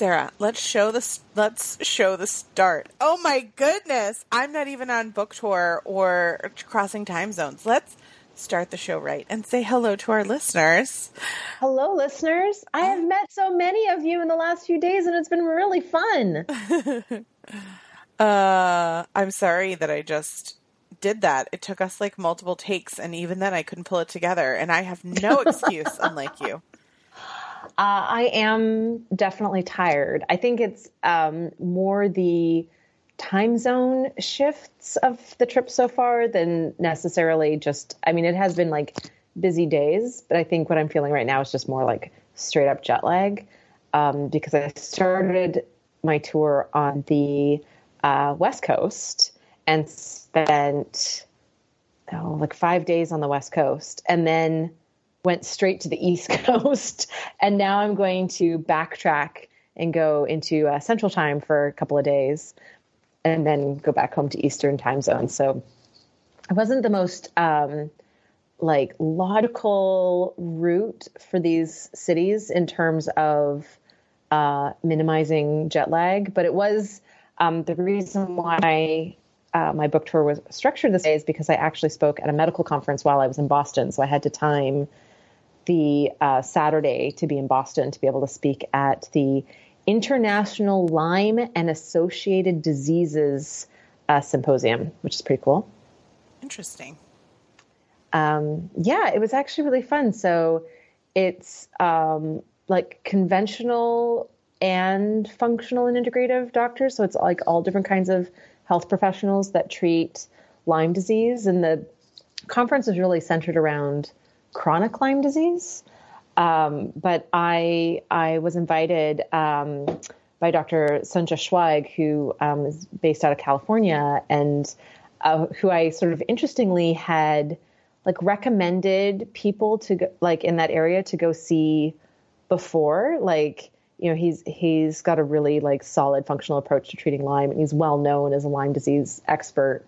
Sarah, let's show the let's show the start. Oh my goodness, I'm not even on book tour or crossing time zones. Let's start the show right and say hello to our listeners. Hello, listeners. I have met so many of you in the last few days, and it's been really fun. uh, I'm sorry that I just did that. It took us like multiple takes, and even then, I couldn't pull it together. And I have no excuse, unlike you. Uh, I am definitely tired. I think it's um, more the time zone shifts of the trip so far than necessarily just, I mean, it has been like busy days, but I think what I'm feeling right now is just more like straight up jet lag um, because I started my tour on the uh, West Coast and spent oh, like five days on the West Coast. And then went straight to the East Coast, and now I'm going to backtrack and go into uh, Central Time for a couple of days, and then go back home to Eastern Time Zone. So it wasn't the most um, like logical route for these cities in terms of uh, minimizing jet lag, but it was um, the reason why uh, my book tour was structured this way is because I actually spoke at a medical conference while I was in Boston, so I had to time the uh, Saturday to be in Boston to be able to speak at the International Lyme and Associated Diseases uh, Symposium, which is pretty cool. Interesting. Um, yeah, it was actually really fun. So it's um, like conventional and functional and integrative doctors. So it's like all different kinds of health professionals that treat Lyme disease. And the conference is really centered around chronic Lyme disease. Um, but I I was invited um, by Dr. Sunjya Schweig, who um, is based out of California, and uh, who I sort of interestingly had like recommended people to go, like in that area to go see before. Like you know he's he's got a really like solid functional approach to treating Lyme, and he's well known as a Lyme disease expert.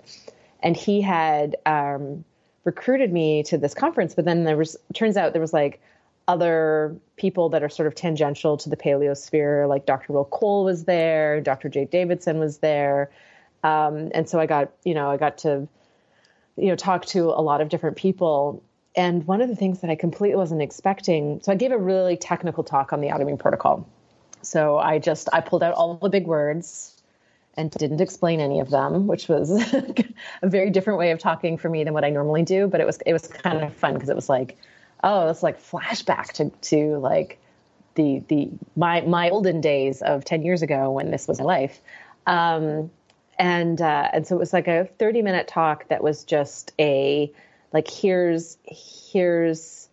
And he had um, recruited me to this conference, but then there was turns out there was like other people that are sort of tangential to the paleosphere, like Dr. Will Cole was there, Dr. Jake Davidson was there, um, and so I got you know I got to you know talk to a lot of different people. And one of the things that I completely wasn't expecting, so I gave a really technical talk on the autoimmune protocol. So I just I pulled out all the big words and didn't explain any of them, which was a very different way of talking for me than what I normally do. But it was it was kind of fun because it was like, oh, it's like flashback to to like the the my my olden days of ten years ago when this was my life. Um, and uh, and so it was like a 30 minute talk that was just a like here's here's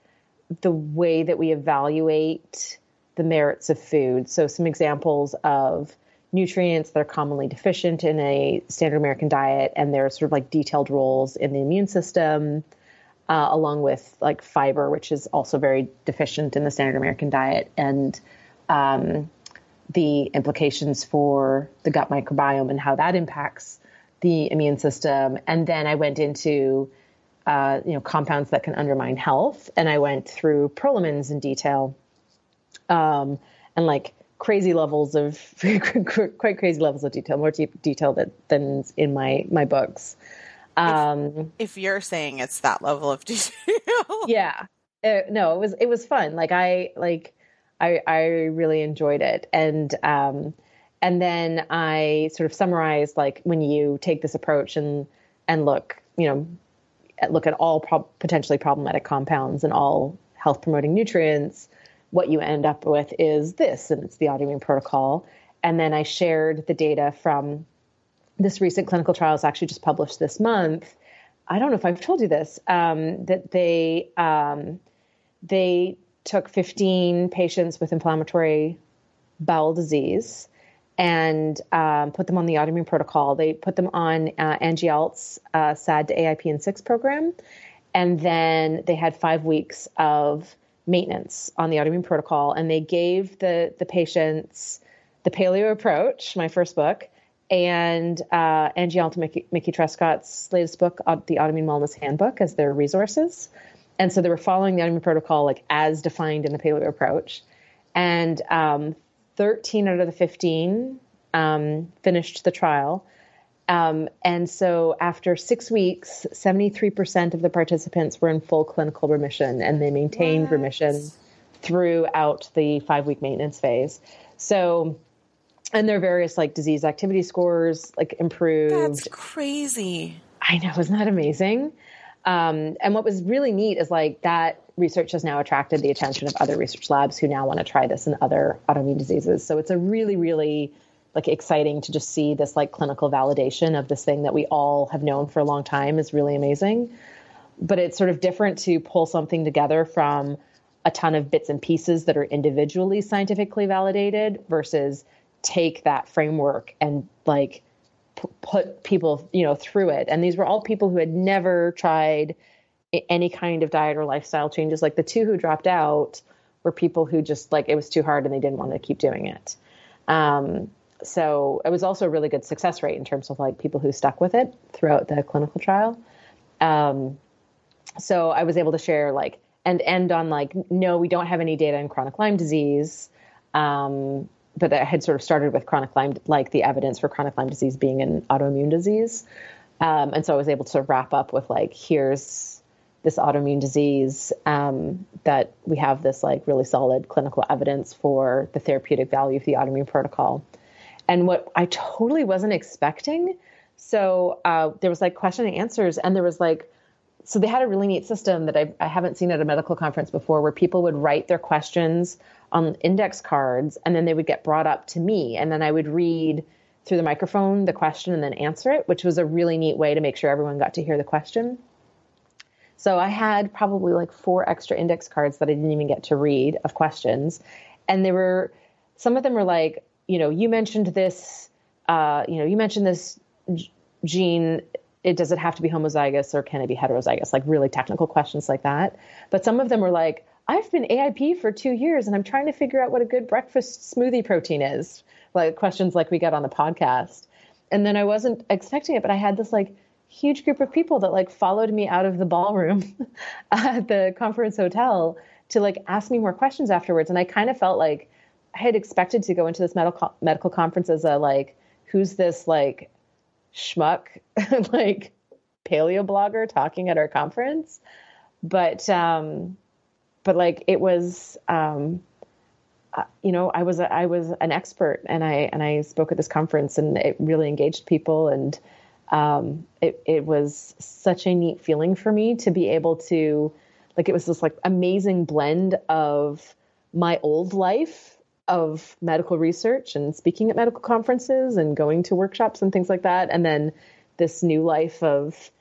the way that we evaluate the merits of food so some examples of nutrients that are commonly deficient in a standard American diet, and there's sort of like detailed roles in the immune system, uh, along with like fiber, which is also very deficient in the standard American diet, and um, the implications for the gut microbiome and how that impacts the immune system. And then I went into uh, you know compounds that can undermine health, and I went through prolamins in detail, um, and like crazy levels of quite crazy levels of detail, more deep detail that, than in my my books. Um, if, if, you're saying it's that level of detail, yeah, uh, no, it was it was fun. Like I like I I really enjoyed it, and um, and then I sort of summarized like when you take this approach and and look, you know, look at all pro- potentially problematic compounds and all health promoting nutrients what you end up with is this, and it's the autoimmune protocol. And then I shared the data from this recent clinical trial is actually just published this month. I don't know if I've told you this um, that they um, they took 15 patients with inflammatory bowel disease and um, put them on the autoimmune protocol. They put them on uh, uh, SAD to AIP in 6 program. And then they had five weeks of maintenance on the autoimmune protocol. And they gave the, the patients the paleo approach, my first book, and uh, Angie Alt and Mickey, Mickey Trescott's latest book, The Autoimmune Wellness Handbook, as their resources. And so they were following the autoimmune protocol like as defined in the paleo approach. And um, 13 out of the 15 um, finished the trial. Um, and so after six weeks, 73% of the participants were in full clinical remission and they maintained remission throughout the five week maintenance phase. So, and their various like disease activity scores like improved. That's crazy. I know, isn't that amazing? Um, and what was really neat is like that research has now attracted the attention of other research labs who now want to try this in other autoimmune diseases. So it's a really, really like exciting to just see this like clinical validation of this thing that we all have known for a long time is really amazing. But it's sort of different to pull something together from a ton of bits and pieces that are individually scientifically validated versus take that framework and like p- put people you know through it and these were all people who had never tried any kind of diet or lifestyle changes. Like the two who dropped out were people who just like it was too hard and they didn't want to keep doing it. Um, so it was also a really good success rate in terms of like people who stuck with it throughout the clinical trial. Um, so I was able to share like and end on like no, we don't have any data in chronic Lyme disease. Um, but I had sort of started with chronic Lyme, like the evidence for chronic Lyme disease being an autoimmune disease. Um, and so I was able to wrap up with like, here's this autoimmune disease um, that we have this like really solid clinical evidence for the therapeutic value of the autoimmune protocol and what i totally wasn't expecting so uh, there was like question and answers and there was like so they had a really neat system that I, I haven't seen at a medical conference before where people would write their questions on index cards and then they would get brought up to me and then i would read through the microphone the question and then answer it which was a really neat way to make sure everyone got to hear the question so I had probably like four extra index cards that I didn't even get to read of questions. And they were, some of them were like, you know, you mentioned this, uh, you know, you mentioned this gene. It does it have to be homozygous or can it be heterozygous? Like really technical questions like that. But some of them were like, I've been AIP for two years and I'm trying to figure out what a good breakfast smoothie protein is. Like questions like we get on the podcast. And then I wasn't expecting it, but I had this like huge group of people that like followed me out of the ballroom at the conference hotel to like ask me more questions afterwards and i kind of felt like i had expected to go into this medical medical conference as a like who's this like schmuck like paleo blogger talking at our conference? But um but like it was um uh, you know i was a, i was an expert and i and i spoke at this conference and it really engaged people and um, it, it was such a neat feeling for me to be able to like it was this like amazing blend of my old life of medical research and speaking at medical conferences and going to workshops and things like that. And then this new life of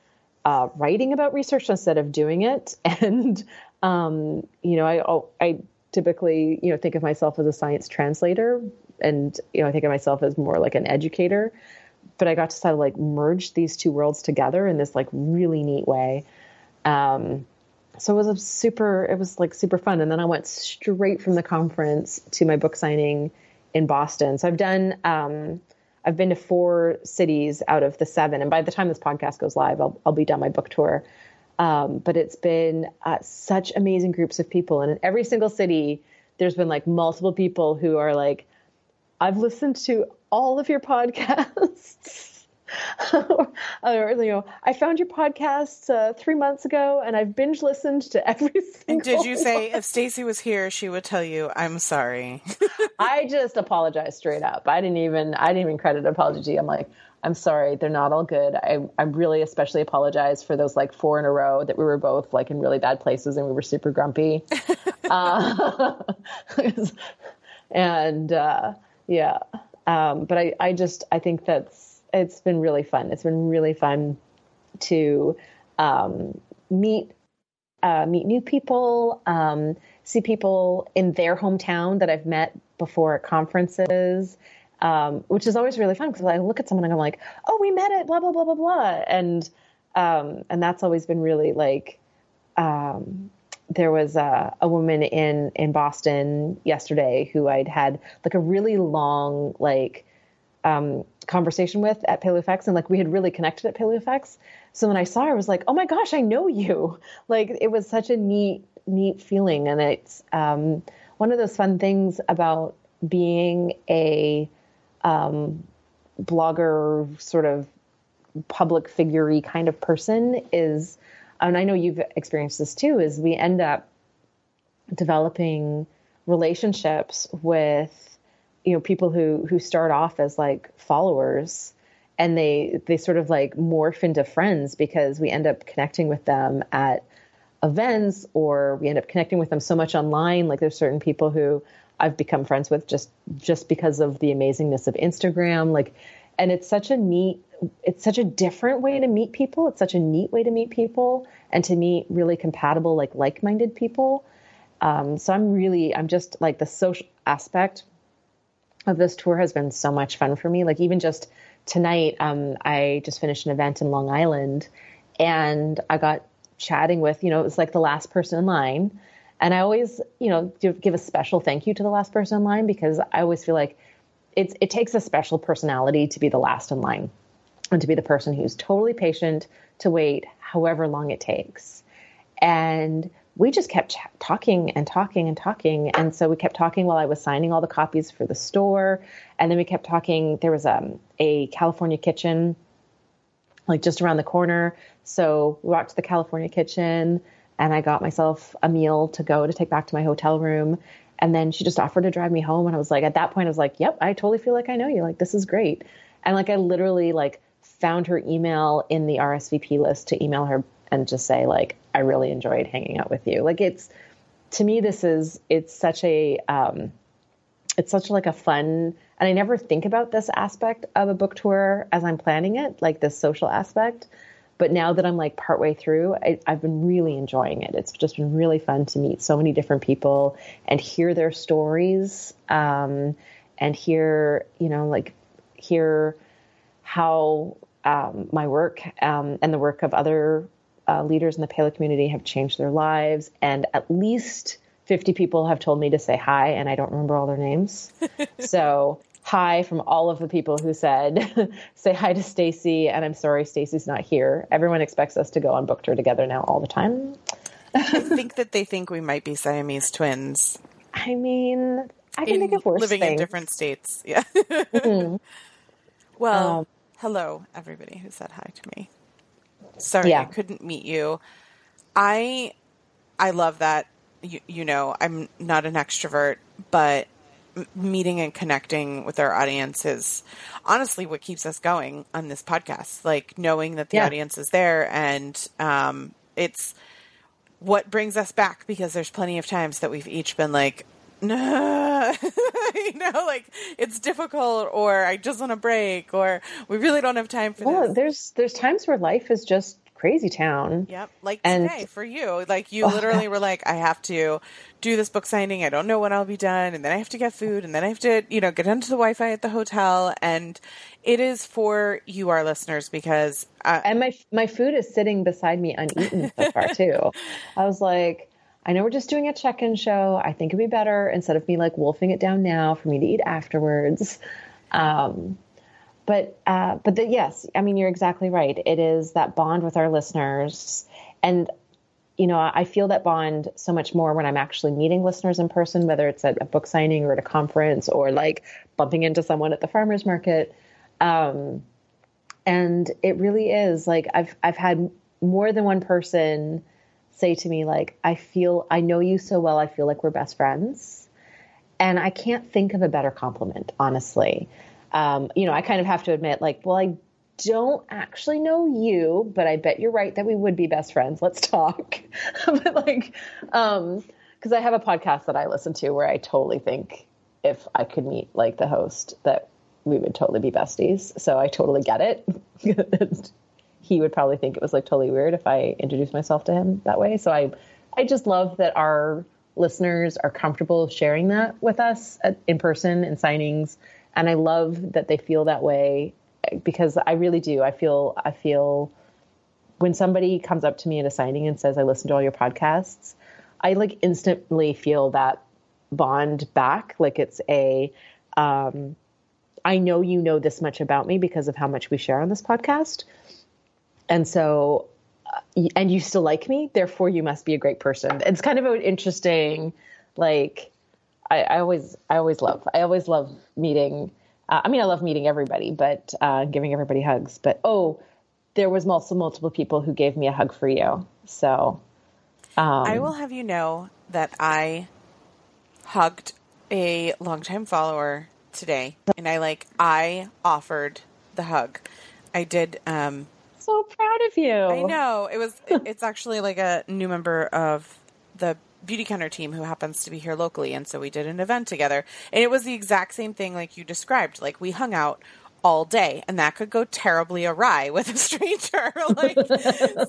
uh, writing about research instead of doing it. And um, you know I, I typically you know think of myself as a science translator and you know I think of myself as more like an educator. But I got to sort of like merge these two worlds together in this like really neat way. Um, so it was super, it was like super fun. And then I went straight from the conference to my book signing in Boston. So I've done, um, I've been to four cities out of the seven. And by the time this podcast goes live, I'll, I'll be done my book tour. Um, but it's been uh, such amazing groups of people. And in every single city, there's been like multiple people who are like, I've listened to all of your podcasts. or, you know, I found your podcast uh, three months ago, and I've binge listened to every single. And did you say if Stacy was here, she would tell you, "I'm sorry." I just apologized straight up. I didn't even I didn't even credit apology. I'm like, I'm sorry, they're not all good. I I really especially apologize for those like four in a row that we were both like in really bad places and we were super grumpy. uh, and uh, yeah. Um, but I, I just I think that's it's been really fun. It's been really fun to um, meet uh, meet new people, um, see people in their hometown that I've met before at conferences, um, which is always really fun because I look at someone and I'm like, oh, we met at blah blah blah blah blah, and um, and that's always been really like. Um, there was a, a woman in in Boston yesterday who I'd had like a really long like um, conversation with at PaleoFX, and like we had really connected at PaleoFX. So when I saw her, I was like, "Oh my gosh, I know you!" Like it was such a neat, neat feeling, and it's um, one of those fun things about being a um, blogger, sort of public figurey kind of person is, and I know you've experienced this too, is we end up developing relationships with you know people who who start off as like followers and they they sort of like morph into friends because we end up connecting with them at events or we end up connecting with them so much online. Like there's certain people who I've become friends with just just because of the amazingness of Instagram. Like and it's such a neat it's such a different way to meet people. It's such a neat way to meet people and to meet really compatible like like-minded people. Um, so i'm really i'm just like the social aspect of this tour has been so much fun for me. Like even just tonight, um, I just finished an event in Long Island, and I got chatting with you know it was like the last person in line, and I always you know give, give a special thank you to the last person in line because I always feel like it's it takes a special personality to be the last in line and to be the person who's totally patient to wait however long it takes and we just kept ch- talking and talking and talking. And so we kept talking while I was signing all the copies for the store. And then we kept talking. There was um, a California kitchen like just around the corner. So we walked to the California kitchen and I got myself a meal to go to take back to my hotel room. And then she just offered to drive me home. And I was like, at that point, I was like, yep, I totally feel like I know you. Like, this is great. And like, I literally like found her email in the RSVP list to email her and just say like I really enjoyed hanging out with you. Like it's to me this is it's such a um, it's such like a fun and I never think about this aspect of a book tour as I'm planning it, like this social aspect. But now that I'm like partway through, I, have been really enjoying it. It's just been really fun to meet so many different people and hear their stories, um, and hear you know like hear how um, my work um, and the work of other uh, leaders in the paleo community have changed their lives, and at least 50 people have told me to say hi, and I don't remember all their names. so, hi from all of the people who said, say hi to Stacy, and I'm sorry Stacy's not here. Everyone expects us to go on book tour together now all the time. I think that they think we might be Siamese twins. I mean, I can in, think of worse living things. in different states. Yeah. mm-hmm. Well, um, hello, everybody who said hi to me. Sorry, yeah. I couldn't meet you. I I love that. You, you know, I'm not an extrovert, but meeting and connecting with our audience is honestly what keeps us going on this podcast. Like knowing that the yeah. audience is there, and um, it's what brings us back because there's plenty of times that we've each been like, no, you know, like it's difficult, or I just want to break, or we really don't have time for well, this. there's there's times where life is just crazy town. Yep, like and, today for you, like you oh, literally were like, I have to do this book signing. I don't know when I'll be done, and then I have to get food, and then I have to, you know, get onto the Wi-Fi at the hotel, and it is for you, our listeners, because uh, and my my food is sitting beside me uneaten so far too. I was like I know we're just doing a check in show. I think it'd be better instead of me like wolfing it down now for me to eat afterwards. Um, but uh, but the, yes, I mean, you're exactly right. It is that bond with our listeners. And, you know, I feel that bond so much more when I'm actually meeting listeners in person, whether it's at a book signing or at a conference or like bumping into someone at the farmer's market. Um, and it really is like I've I've had more than one person say to me like i feel i know you so well i feel like we're best friends and i can't think of a better compliment honestly um, you know i kind of have to admit like well i don't actually know you but i bet you're right that we would be best friends let's talk but like um because i have a podcast that i listen to where i totally think if i could meet like the host that we would totally be besties. So I totally get it. he would probably think it was like totally weird if I introduced myself to him that way. So I, I just love that our listeners are comfortable sharing that with us at, in person and signings, and I love that they feel that way because I really do. I feel I feel when somebody comes up to me at a signing and says, "I listen to all your podcasts," I like instantly feel that bond back. Like it's a, um, I know you know this much about me because of how much we share on this podcast. And so, uh, and you still like me, therefore you must be a great person. It's kind of an interesting, like, I, I always, I always love, I always love meeting. Uh, I mean, I love meeting everybody, but uh, giving everybody hugs. But oh, there was multiple, multiple people who gave me a hug for you. So, um, I will have you know that I hugged a longtime follower today, and I like I offered the hug. I did. um So proud of you. I know it was. it's actually like a new member of the Beautycounter team who happens to be here locally, and so we did an event together, and it was the exact same thing like you described. Like we hung out all day, and that could go terribly awry with a stranger, like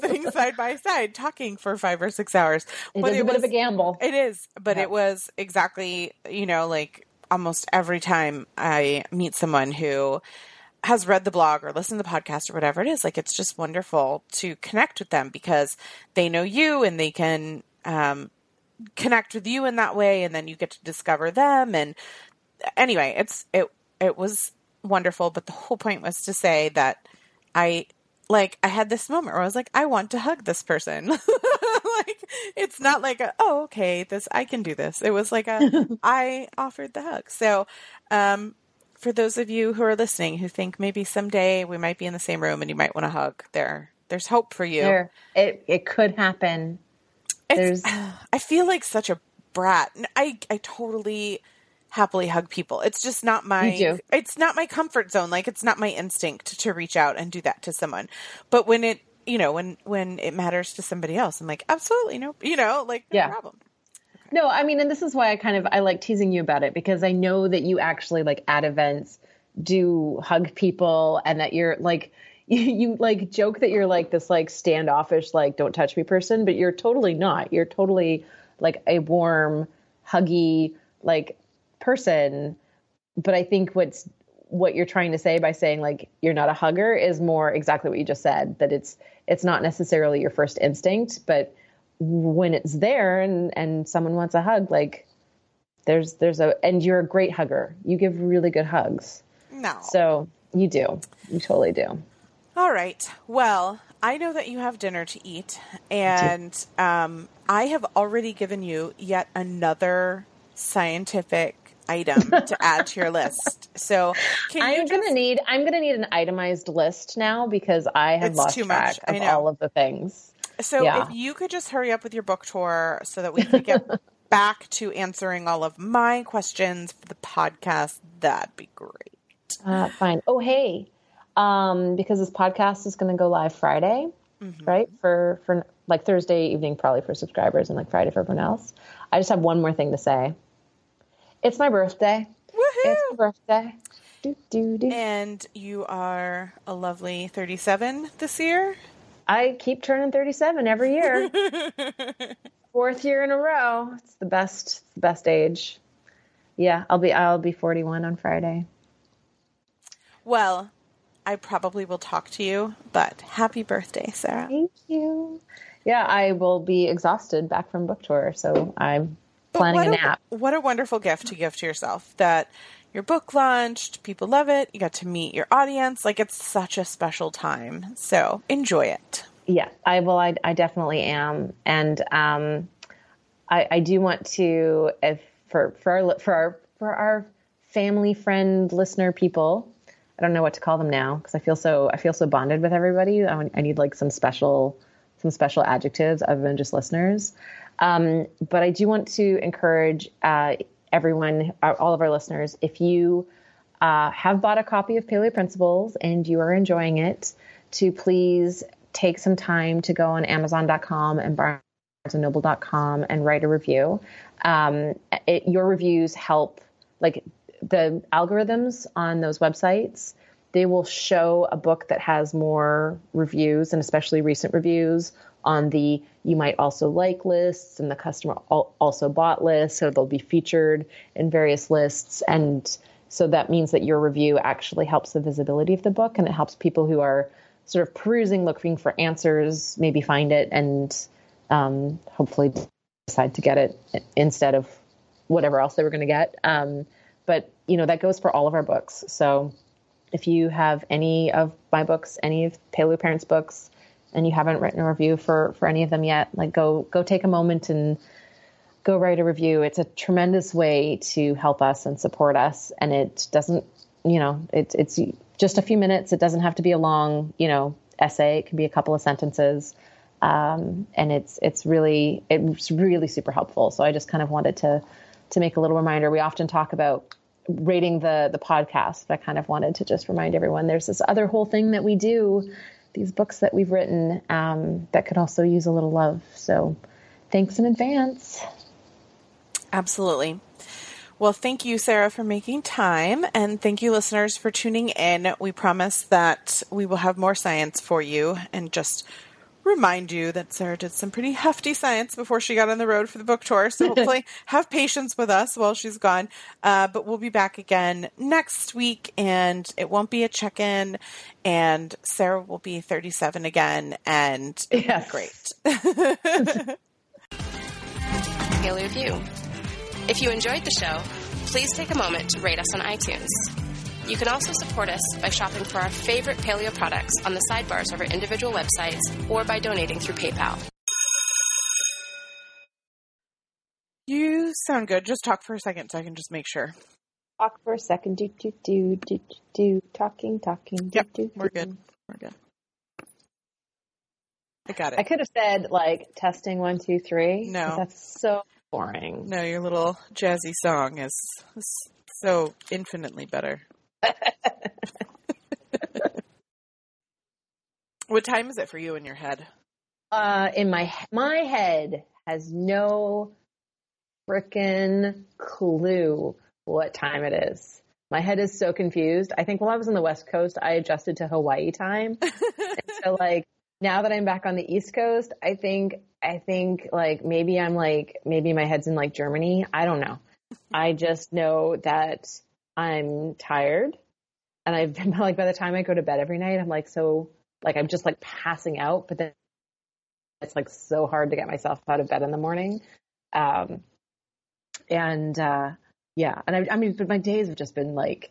sitting side by side talking for five or six hours. It but is it a was, bit of a gamble. It is, but yeah. it was exactly you know like almost every time I meet someone who has read the blog or listened to the podcast or whatever it is, like it's just wonderful to connect with them because they know you and they can um, connect with you in that way, and then you get to discover them. And anyway, it's it it was wonderful, but the whole point was to say that I like I had this moment where I was like, I want to hug this person. like it's not like a, oh okay, this I can do this. It was like a I offered the hug. So um for those of you who are listening who think maybe someday we might be in the same room and you might want to hug, there there's hope for you. There, it it could happen. It's, there's I feel like such a brat. I I totally happily hug people. It's just not my it's not my comfort zone. Like it's not my instinct to reach out and do that to someone. But when it you know, when when it matters to somebody else, I'm like, absolutely no you know, like no yeah. problem. No, I mean, and this is why I kind of I like teasing you about it because I know that you actually like at events do hug people and that you're like you, you like joke that you're like this like standoffish like don't touch me person, but you're totally not. You're totally like a warm, huggy, like person but i think what's what you're trying to say by saying like you're not a hugger is more exactly what you just said that it's it's not necessarily your first instinct but when it's there and and someone wants a hug like there's there's a and you're a great hugger. You give really good hugs. No. So you do. You totally do. All right. Well i know that you have dinner to eat and um, i have already given you yet another scientific item to add to your list. So I'm just... gonna need I'm gonna need an itemized list now because I have it's lost track of all of the things. So yeah. if you could just hurry up with your book tour so that we can get back to answering all of my questions for the podcast, that'd be great. Uh, fine. Oh hey, um, because this podcast is going to go live Friday, mm-hmm. right? For for like Thursday evening, probably for subscribers, and like Friday for everyone else. I just have one more thing to say. It's my birthday. Woohoo! It's my birthday. Do, do, do. And you are a lovely 37 this year? I keep turning 37 every year. Fourth year in a row. It's the best the best age. Yeah, I'll be I'll be 41 on Friday. Well, I probably will talk to you, but happy birthday, Sarah. Thank you. Yeah, I will be exhausted back from book tour, so I'm planning a nap. What a wonderful gift to give to yourself that your book launched, people love it, you got to meet your audience. Like it's such a special time. So enjoy it. Yeah, I will. I, I definitely am. And um, I, I do want to, if for, for our, for our, for our family, friend, listener people, I don't know what to call them now because I feel so, I feel so bonded with everybody. I, I need like some special, some special adjectives other than just listeners. Um, but I do want to encourage uh, everyone, uh, all of our listeners, if you uh, have bought a copy of Paleo Principles and you are enjoying it, to please take some time to go on Amazon.com and BarnesandNoble.com and write a review. Um, it, your reviews help, like the algorithms on those websites they will show a book that has more reviews and especially recent reviews on the you might also like lists and the customer also bought lists. so they'll be featured in various lists and so that means that your review actually helps the visibility of the book and it helps people who are sort of perusing looking for answers maybe find it and um, hopefully decide to get it instead of whatever else they were going to get um, but you know that goes for all of our books so if you have any of my books any of paleo parents books and you haven't written a review for for any of them yet, like go go take a moment and go write a review. It's a tremendous way to help us and support us, and it doesn't, you know, it's it's just a few minutes. It doesn't have to be a long, you know, essay. It can be a couple of sentences, um, and it's it's really it's really super helpful. So I just kind of wanted to to make a little reminder. We often talk about rating the the podcast, but I kind of wanted to just remind everyone there's this other whole thing that we do these books that we've written um, that could also use a little love. So thanks in advance. Absolutely. Well, thank you, Sarah, for making time. And thank you, listeners, for tuning in. We promise that we will have more science for you and just remind you that Sarah did some pretty hefty science before she got on the road for the book tour. So hopefully have patience with us while she's gone. Uh, but we'll be back again next week and it won't be a check in. And Sarah will be 37 again and yes. great. Paleo View. If you enjoyed the show, please take a moment to rate us on iTunes. You can also support us by shopping for our favorite paleo products on the sidebars of our individual websites or by donating through PayPal. You sound good. Just talk for a second so I can just make sure. Talk for a second. Do, do, do, do, do. Talking, talking. Do, yep, do, we're good. We're good. I got it. I could have said, like, testing one, two, three. No. That's so boring. No, your little jazzy song is, is so infinitely better. what time is it for you in your head? Uh, in my my head has no freaking clue what time it is. My head is so confused. I think while I was on the West Coast, I adjusted to Hawaii time. so like now that I'm back on the East Coast, I think I think like maybe I'm like maybe my head's in like Germany. I don't know. I just know that I'm tired and I've been like by the time I go to bed every night, I'm like so like I'm just like passing out, but then it's like so hard to get myself out of bed in the morning. Um, and uh, yeah, and I, I mean, but my days have just been like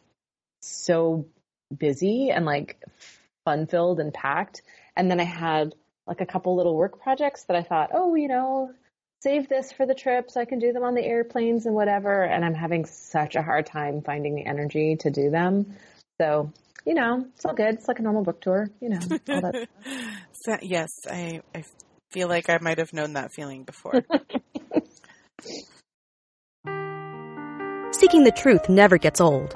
so busy and like fun filled and packed. And then I had like a couple little work projects that I thought, oh, you know, save this for the trip so I can do them on the airplanes and whatever. And I'm having such a hard time finding the energy to do them. So, you know, it's all good. It's like a normal book tour, you know. so, yes, I, I feel like I might have known that feeling before. Seeking the truth never gets old.